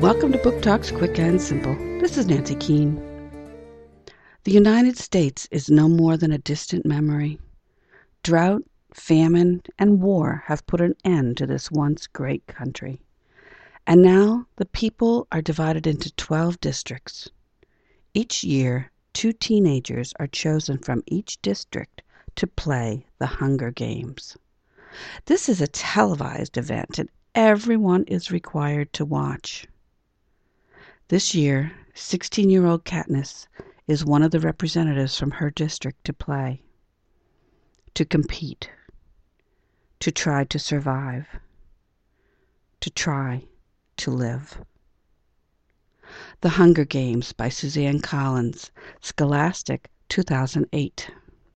welcome to Book Talks Quick and Simple. This is Nancy Keene. The United States is no more than a distant memory. Drought, famine, and war have put an end to this once great country. And now the people are divided into 12 districts. Each year, two teenagers are chosen from each district to play the Hunger Games. This is a televised event and everyone is required to watch. This year, 16 year old Katniss is one of the representatives from her district to play, to compete, to try to survive, to try to live. The Hunger Games by Suzanne Collins, Scholastic, 2008.